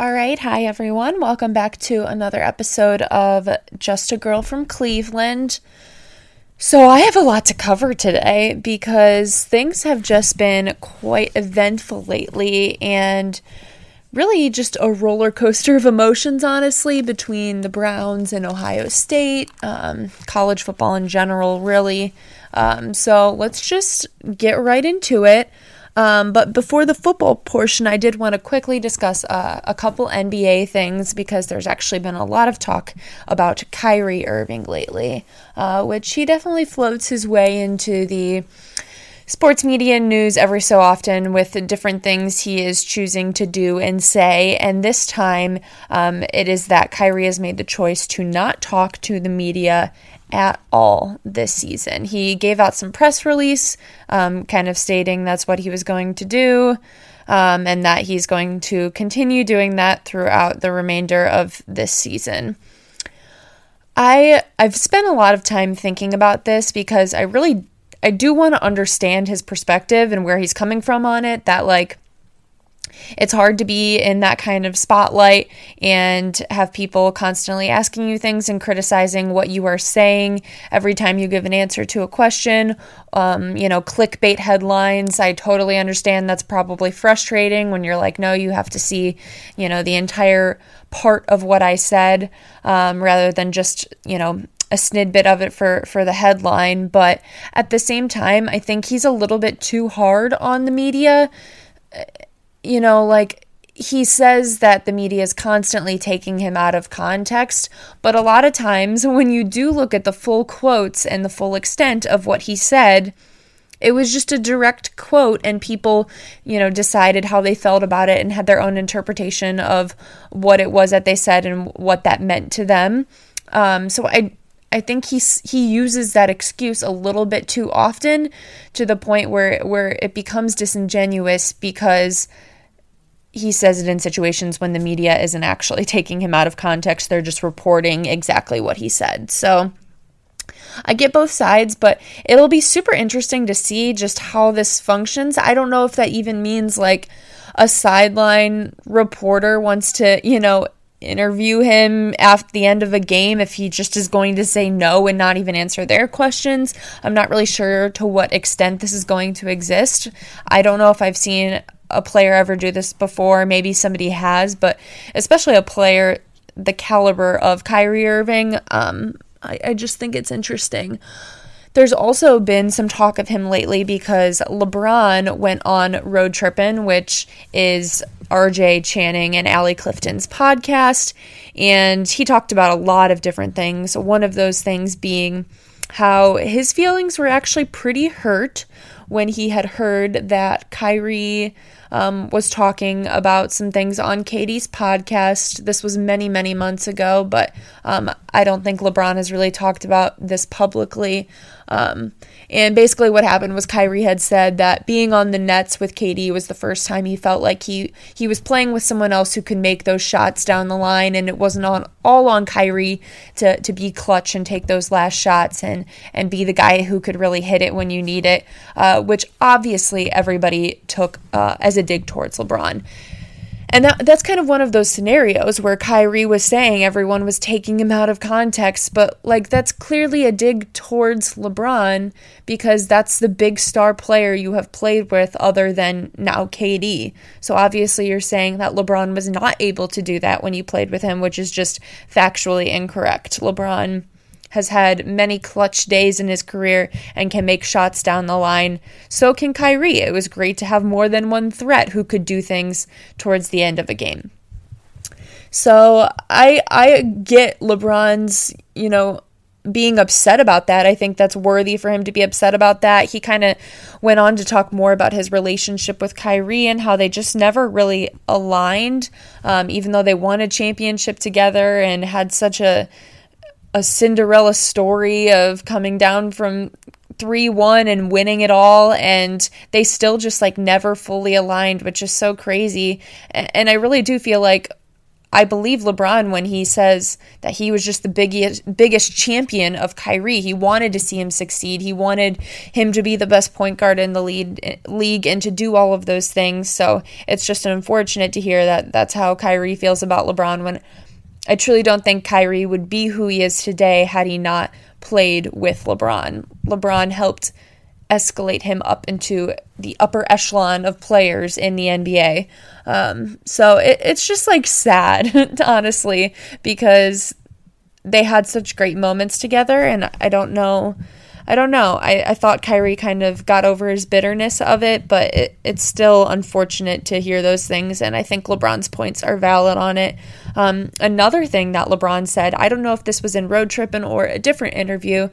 All right. Hi, everyone. Welcome back to another episode of Just a Girl from Cleveland. So, I have a lot to cover today because things have just been quite eventful lately and really just a roller coaster of emotions, honestly, between the Browns and Ohio State, um, college football in general, really. Um, so, let's just get right into it. Um, but before the football portion, I did want to quickly discuss uh, a couple NBA things because there's actually been a lot of talk about Kyrie Irving lately, uh, which he definitely floats his way into the sports media news every so often with different things he is choosing to do and say. And this time, um, it is that Kyrie has made the choice to not talk to the media at all this season. He gave out some press release, um, kind of stating that's what he was going to do. Um, and that he's going to continue doing that throughout the remainder of this season. I I've spent a lot of time thinking about this because I really I do want to understand his perspective and where he's coming from on it that like it's hard to be in that kind of spotlight and have people constantly asking you things and criticizing what you are saying every time you give an answer to a question. Um, you know, clickbait headlines. I totally understand that's probably frustrating when you're like, no, you have to see, you know, the entire part of what I said um, rather than just, you know, a snidbit of it for for the headline but at the same time i think he's a little bit too hard on the media you know, like he says that the media is constantly taking him out of context, but a lot of times when you do look at the full quotes and the full extent of what he said, it was just a direct quote, and people, you know, decided how they felt about it and had their own interpretation of what it was that they said and what that meant to them. Um, so I, I think he's he uses that excuse a little bit too often, to the point where where it becomes disingenuous because he says it in situations when the media isn't actually taking him out of context. They're just reporting exactly what he said. So I get both sides, but it'll be super interesting to see just how this functions. I don't know if that even means like a sideline reporter wants to, you know, interview him after the end of a game if he just is going to say no and not even answer their questions. I'm not really sure to what extent this is going to exist. I don't know if I've seen a player ever do this before. Maybe somebody has, but especially a player the caliber of Kyrie Irving, um, I, I just think it's interesting. There's also been some talk of him lately because LeBron went on Road Trippin', which is RJ Channing and Allie Clifton's podcast, and he talked about a lot of different things. One of those things being how his feelings were actually pretty hurt when he had heard that Kyrie um, was talking about some things on KD's podcast. This was many, many months ago, but um, I don't think LeBron has really talked about this publicly. Um, and basically, what happened was Kyrie had said that being on the Nets with KD was the first time he felt like he he was playing with someone else who could make those shots down the line, and it wasn't on all on Kyrie to to be clutch and take those last shots and and be the guy who could really hit it when you need it, uh, which obviously everybody took uh, as a dig towards LeBron. And that, that's kind of one of those scenarios where Kyrie was saying everyone was taking him out of context, but like that's clearly a dig towards LeBron because that's the big star player you have played with other than now KD. So obviously you're saying that LeBron was not able to do that when you played with him, which is just factually incorrect. LeBron has had many clutch days in his career and can make shots down the line. So can Kyrie. It was great to have more than one threat who could do things towards the end of a game. So I I get LeBron's, you know, being upset about that. I think that's worthy for him to be upset about that. He kind of went on to talk more about his relationship with Kyrie and how they just never really aligned, um, even though they won a championship together and had such a a Cinderella story of coming down from 3 1 and winning it all. And they still just like never fully aligned, which is so crazy. And I really do feel like I believe LeBron when he says that he was just the biggest biggest champion of Kyrie. He wanted to see him succeed. He wanted him to be the best point guard in the lead, league and to do all of those things. So it's just unfortunate to hear that that's how Kyrie feels about LeBron when I truly don't think Kyrie would be who he is today had he not played with LeBron. LeBron helped escalate him up into the upper echelon of players in the NBA. Um, so it, it's just like sad, honestly, because they had such great moments together, and I don't know. I don't know. I, I thought Kyrie kind of got over his bitterness of it, but it, it's still unfortunate to hear those things, and I think LeBron's points are valid on it. Um, another thing that LeBron said, I don't know if this was in Road Tripping or a different interview,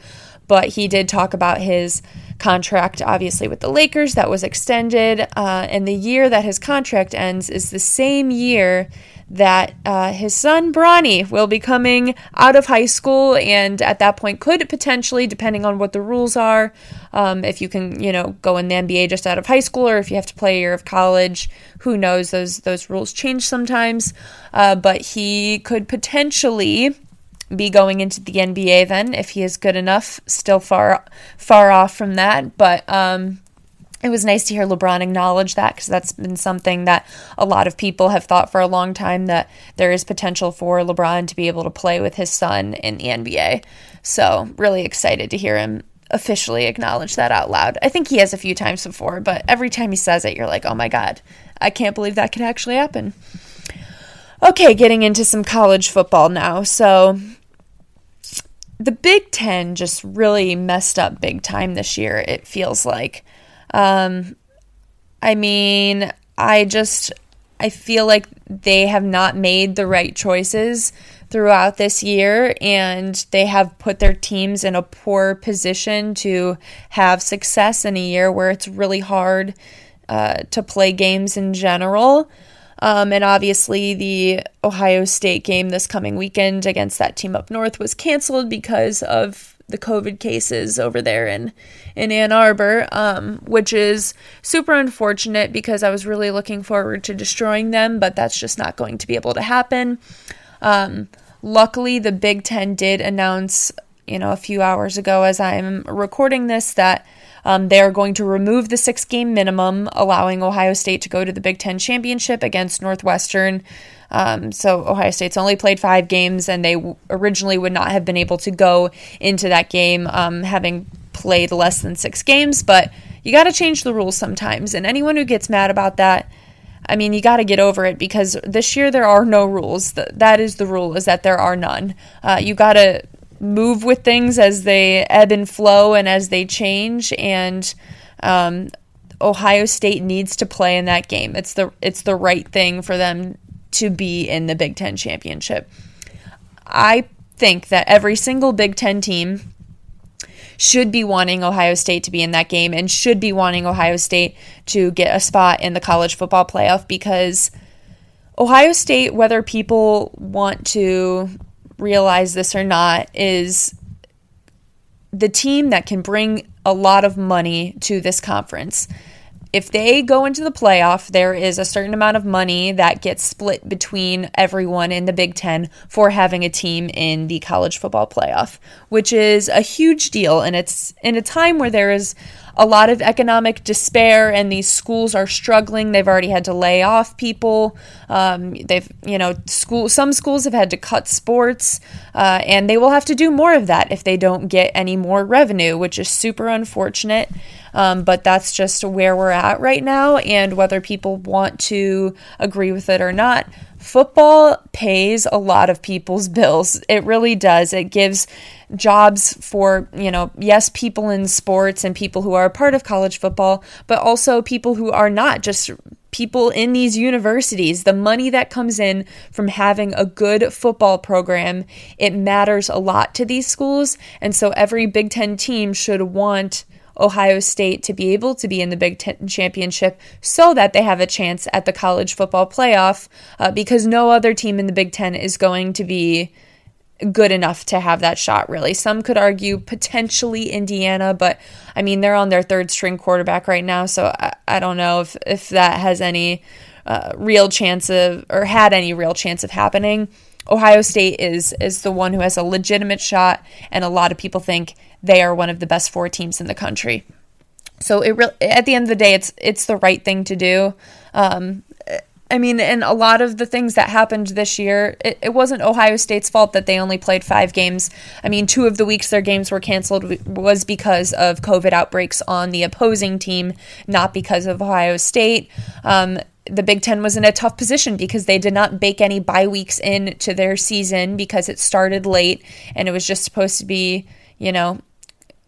but he did talk about his contract, obviously, with the Lakers that was extended. Uh, and the year that his contract ends is the same year that uh, his son Bronny will be coming out of high school, and at that point could potentially, depending on what the rules are, um, if you can, you know, go in the NBA just out of high school, or if you have to play a year of college, who knows? Those those rules change sometimes, uh, but he could potentially be going into the NBA then if he is good enough. Still far far off from that, but um, it was nice to hear LeBron acknowledge that because that's been something that a lot of people have thought for a long time that there is potential for LeBron to be able to play with his son in the NBA. So really excited to hear him officially acknowledge that out loud. I think he has a few times before, but every time he says it, you're like, oh my God, I can't believe that could actually happen. Okay, getting into some college football now. So the Big Ten just really messed up big time this year, it feels like. Um, I mean, I just, I feel like they have not made the right choices throughout this year and they have put their teams in a poor position to have success in a year where it's really hard uh, to play games in general. Um, and obviously, the Ohio State game this coming weekend against that team up north was canceled because of the COVID cases over there in in Ann Arbor, um, which is super unfortunate because I was really looking forward to destroying them, but that's just not going to be able to happen. Um, luckily, the Big Ten did announce, you know, a few hours ago as I'm recording this that um, they are going to remove the six game minimum, allowing Ohio State to go to the Big Ten championship against Northwestern. Um, so Ohio State's only played five games, and they w- originally would not have been able to go into that game um, having played less than six games. But you got to change the rules sometimes, and anyone who gets mad about that. I mean, you got to get over it because this year there are no rules. That is the rule, is that there are none. Uh, you got to move with things as they ebb and flow and as they change. And um, Ohio State needs to play in that game. It's the it's the right thing for them to be in the Big Ten championship. I think that every single Big Ten team should be wanting Ohio State to be in that game and should be wanting Ohio State to get a spot in the college football playoff because Ohio State, whether people want to realize this or not, is the team that can bring a lot of money to this conference. If they go into the playoff, there is a certain amount of money that gets split between everyone in the Big Ten for having a team in the college football playoff, which is a huge deal. And it's in a time where there is a lot of economic despair and these schools are struggling. They've already had to lay off people. Um, they've, you know, school. Some schools have had to cut sports, uh, and they will have to do more of that if they don't get any more revenue, which is super unfortunate. Um, but that's just where we're at right now, and whether people want to agree with it or not, football pays a lot of people's bills. It really does. It gives jobs for, you know, yes, people in sports and people who are a part of college football, but also people who are not just people in these universities, the money that comes in from having a good football program, it matters a lot to these schools. And so every Big Ten team should want Ohio State to be able to be in the Big Ten championship so that they have a chance at the college football playoff uh, because no other team in the Big Ten is going to be good enough to have that shot, really. Some could argue potentially Indiana, but I mean, they're on their third string quarterback right now, so I, I don't know if, if that has any uh, real chance of, or had any real chance of happening. Ohio State is is the one who has a legitimate shot, and a lot of people think they are one of the best four teams in the country. So it re- at the end of the day, it's it's the right thing to do. Um, I mean, and a lot of the things that happened this year, it, it, wasn't Ohio State's fault that they only played five games. I mean, two of the weeks their games were canceled was because of COVID outbreaks on the opposing team, not because of Ohio State. Um, the Big Ten was in a tough position because they did not bake any bye weeks into their season because it started late and it was just supposed to be, you know,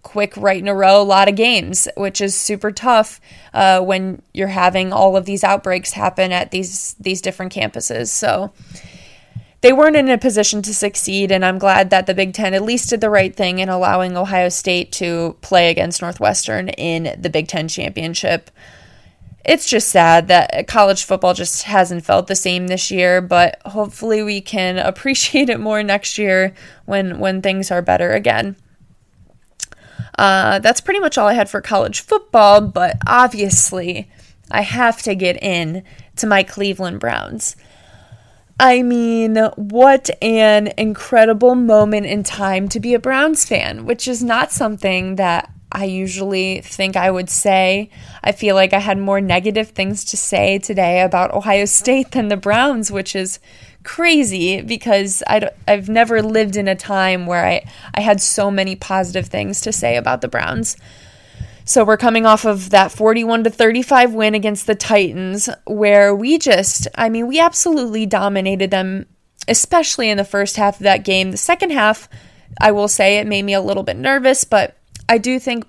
quick right in a row, a lot of games, which is super tough uh, when you're having all of these outbreaks happen at these these different campuses. So they weren't in a position to succeed, and I'm glad that the Big Ten at least did the right thing in allowing Ohio State to play against Northwestern in the Big Ten championship. It's just sad that college football just hasn't felt the same this year, but hopefully we can appreciate it more next year when when things are better again. Uh, that's pretty much all I had for college football, but obviously, I have to get in to my Cleveland Browns. I mean, what an incredible moment in time to be a Browns fan, which is not something that I usually think I would say. I feel like I had more negative things to say today about Ohio State than the Browns, which is crazy because I I've never lived in a time where I, I had so many positive things to say about the Browns. So we're coming off of that 41 to 35 win against the Titans where we just I mean we absolutely dominated them especially in the first half of that game. The second half I will say it made me a little bit nervous, but I do think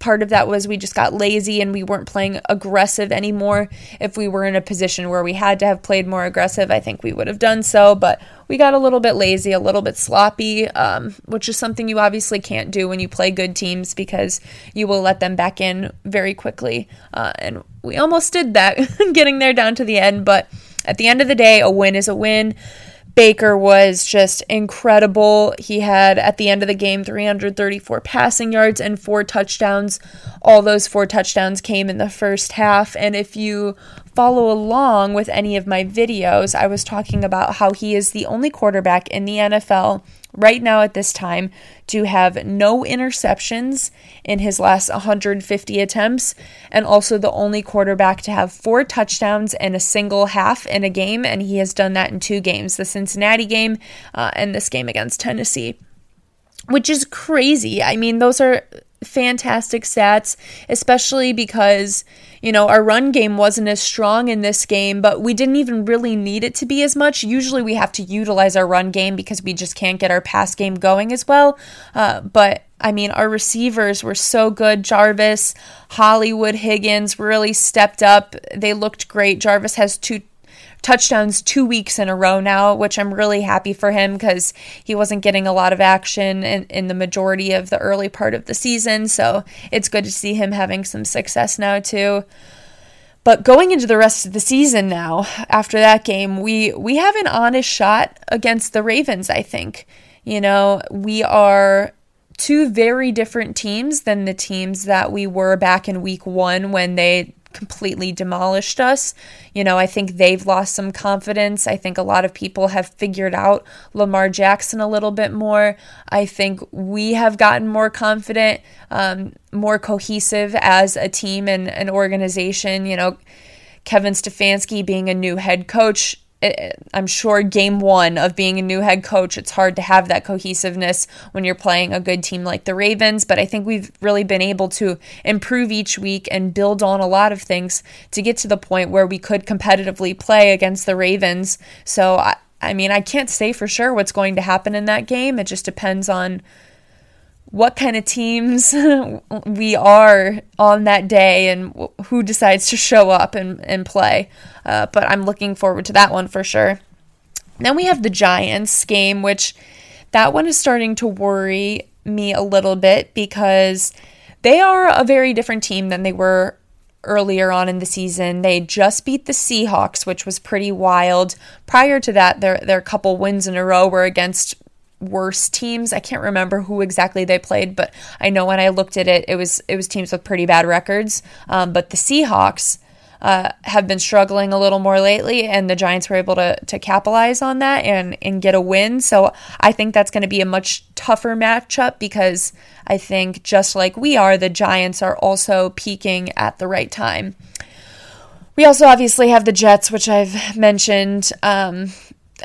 part of that was we just got lazy and we weren't playing aggressive anymore. If we were in a position where we had to have played more aggressive, I think we would have done so. But we got a little bit lazy, a little bit sloppy, um, which is something you obviously can't do when you play good teams because you will let them back in very quickly. Uh, and we almost did that, getting there down to the end. But at the end of the day, a win is a win. Baker was just incredible. He had at the end of the game 334 passing yards and four touchdowns. All those four touchdowns came in the first half. And if you follow along with any of my videos, I was talking about how he is the only quarterback in the NFL right now at this time to have no interceptions in his last 150 attempts, and also the only quarterback to have four touchdowns and a single half in a game. And he has done that in two games the Cincinnati game uh, and this game against Tennessee, which is crazy. I mean, those are fantastic stats, especially because, you know, our run game wasn't as strong in this game, but we didn't even really need it to be as much. Usually we have to utilize our run game because we just can't get our pass game going as well. Uh, but I mean, our receivers were so good. Jarvis, Hollywood, Higgins really stepped up. They looked great. Jarvis has two touchdowns two weeks in a row now, which I'm really happy for him because he wasn't getting a lot of action in, in the majority of the early part of the season. So it's good to see him having some success now, too. But going into the rest of the season now, after that game, we we have an honest shot against the Ravens, I think. You know, we are two very different teams than the teams that we were back in week 1 when they completely demolished us. You know, I think they've lost some confidence. I think a lot of people have figured out Lamar Jackson a little bit more. I think we have gotten more confident, um, more cohesive as a team and an organization. You know, Kevin Stefanski being a new head coach I'm sure game one of being a new head coach, it's hard to have that cohesiveness when you're playing a good team like the Ravens. But I think we've really been able to improve each week and build on a lot of things to get to the point where we could competitively play against the Ravens. So, I, I mean, I can't say for sure what's going to happen in that game. It just depends on what kind of teams we are on that day and who decides to show up and, and play. Uh, but I'm looking forward to that one for sure. Then we have the Giants game, which that one is starting to worry me a little bit because they are a very different team than they were earlier on in the season. They just beat the Seahawks, which was pretty wild. Prior to that, their their couple wins in a row were against worse teams. I can't remember who exactly they played, but I know when I looked at it, it was it was teams with pretty bad records. Um, but the Seahawks, uh, have been struggling a little more lately, and the Giants were able to to capitalize on that and and get a win. So I think that's going to be a much tougher matchup because I think just like we are, the Giants are also peaking at the right time. We also obviously have the Jets, which I've mentioned. Um,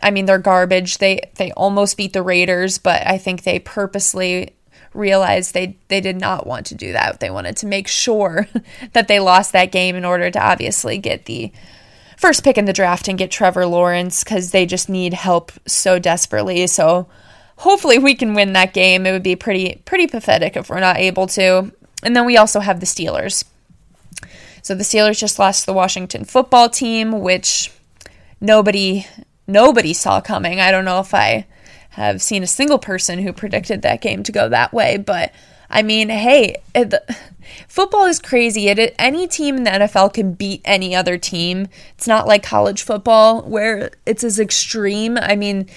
I mean, they're garbage. They they almost beat the Raiders, but I think they purposely realized they they did not want to do that. They wanted to make sure that they lost that game in order to obviously get the first pick in the draft and get Trevor Lawrence cuz they just need help so desperately. So hopefully we can win that game. It would be pretty pretty pathetic if we're not able to. And then we also have the Steelers. So the Steelers just lost the Washington football team, which nobody nobody saw coming. I don't know if I have seen a single person who predicted that game to go that way, but I mean, hey, it, football is crazy. It, any team in the NFL can beat any other team. It's not like college football where it's as extreme. I mean,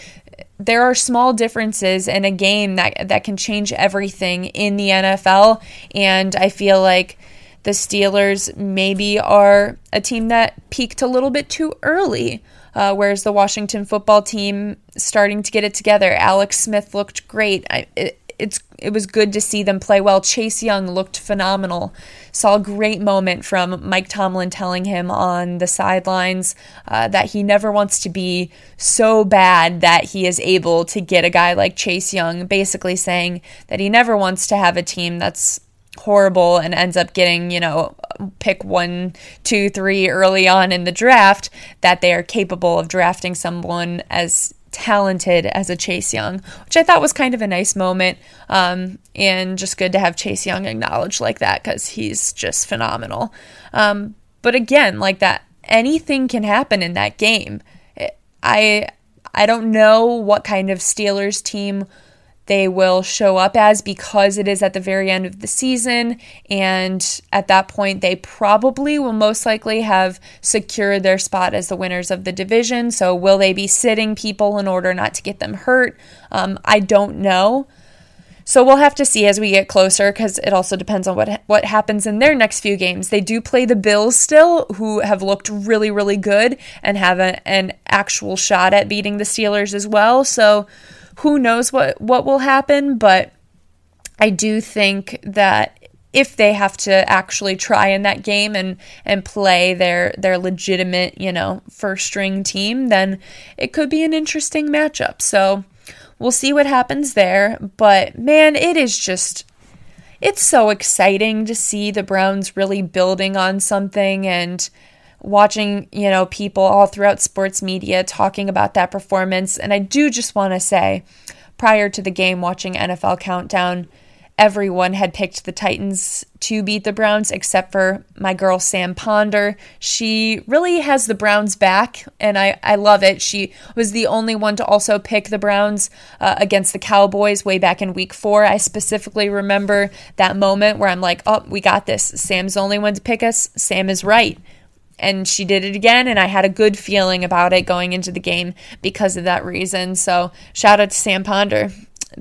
there are small differences in a game that that can change everything in the NFL, and I feel like the Steelers maybe are a team that peaked a little bit too early uh, whereas the Washington football team starting to get it together. Alex Smith looked great. I, it, it's it was good to see them play well. Chase Young looked phenomenal. Saw a great moment from Mike Tomlin telling him on the sidelines uh, that he never wants to be so bad that he is able to get a guy like Chase Young. Basically saying that he never wants to have a team that's horrible and ends up getting, you know, pick one, two, three early on in the draft, that they are capable of drafting someone as talented as a Chase Young, which I thought was kind of a nice moment. Um, and just good to have Chase Young acknowledged like that because he's just phenomenal. Um, but again, like that, anything can happen in that game. I I don't know what kind of Steelers team they will show up as because it is at the very end of the season. And at that point, they probably will most likely have secured their spot as the winners of the division. So, will they be sitting people in order not to get them hurt? Um, I don't know. So we'll have to see as we get closer because it also depends on what what happens in their next few games. They do play the Bills still, who have looked really really good and have a, an actual shot at beating the Steelers as well. So who knows what what will happen, but I do think that if they have to actually try in that game and and play their their legitimate, you know, first string team, then it could be an interesting matchup. So we'll see what happens there, but man, it is just it's so exciting to see the Browns really building on something and watching, you know, people all throughout sports media talking about that performance. And I do just want to say, prior to the game, watching NFL Countdown, everyone had picked the Titans to beat the Browns except for my girl Sam Ponder. She really has the Browns back, and I, I love it. She was the only one to also pick the Browns uh, against the Cowboys way back in week four. I specifically remember that moment where I'm like, oh, we got this. Sam's the only one to pick us. Sam is right and she did it again and i had a good feeling about it going into the game because of that reason. So shout out to sam ponder.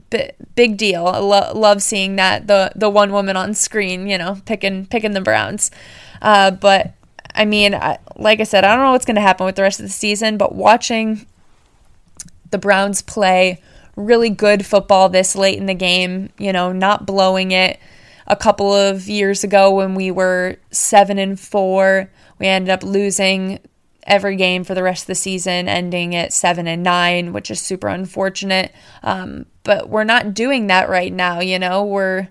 B- big deal. I lo- love seeing that the the one woman on screen you know picking picking the browns. Uh, but i mean I, like i said i don't know what's going to happen with the rest of the season but watching the browns play really good football this late in the game you know not blowing it. A couple of years ago when we were seven and four we ended up losing every game for the rest of the season, ending at seven and nine, which is super unfortunate. Um, but we're not doing that right now. You know, we're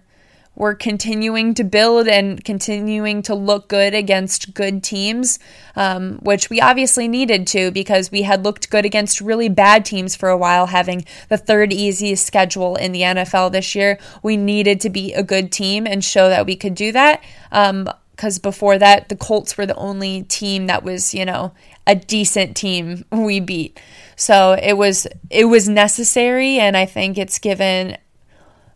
we're continuing to build and continuing to look good against good teams, um, which we obviously needed to because we had looked good against really bad teams for a while, having the third easiest schedule in the NFL this year. We needed to be a good team and show that we could do that. Um, because before that, the Colts were the only team that was, you know, a decent team we beat. So it was it was necessary, and I think it's given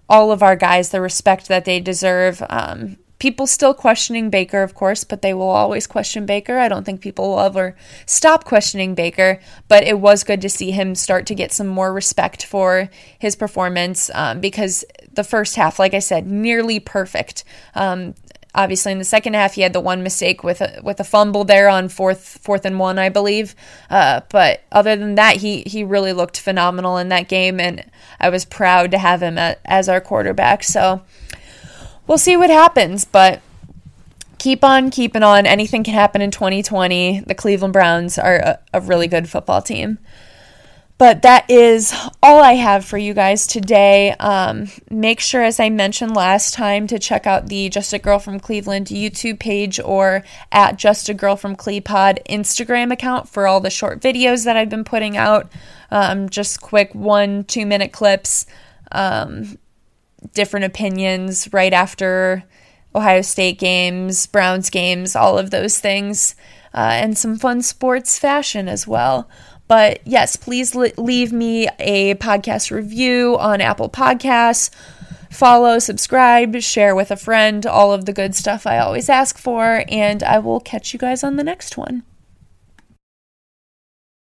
all of our guys the respect that they deserve. Um, people still questioning Baker, of course, but they will always question Baker. I don't think people will ever stop questioning Baker, but it was good to see him start to get some more respect for his performance um, because the first half, like I said, nearly perfect. Um, obviously in the second half he had the one mistake with a, with a fumble there on fourth fourth and one, I believe. Uh, but other than that, he he really looked phenomenal in that game, and I was proud to have him at, as our quarterback. So we'll see what happens, but keep on keeping on. Anything can happen in 2020. The Cleveland Browns are a, a really good football team. But that is all I have for you guys today. Um, make sure, as I mentioned last time, to check out the Just a Girl from Cleveland YouTube page or at Just a Girl from Clepod Instagram account for all the short videos that I've been putting out. Um, just quick one, two minute clips, um, different opinions right after Ohio State games, Browns games, all of those things, uh, and some fun sports fashion as well. But yes, please leave me a podcast review on Apple Podcasts. Follow, subscribe, share with a friend, all of the good stuff I always ask for, and I will catch you guys on the next one.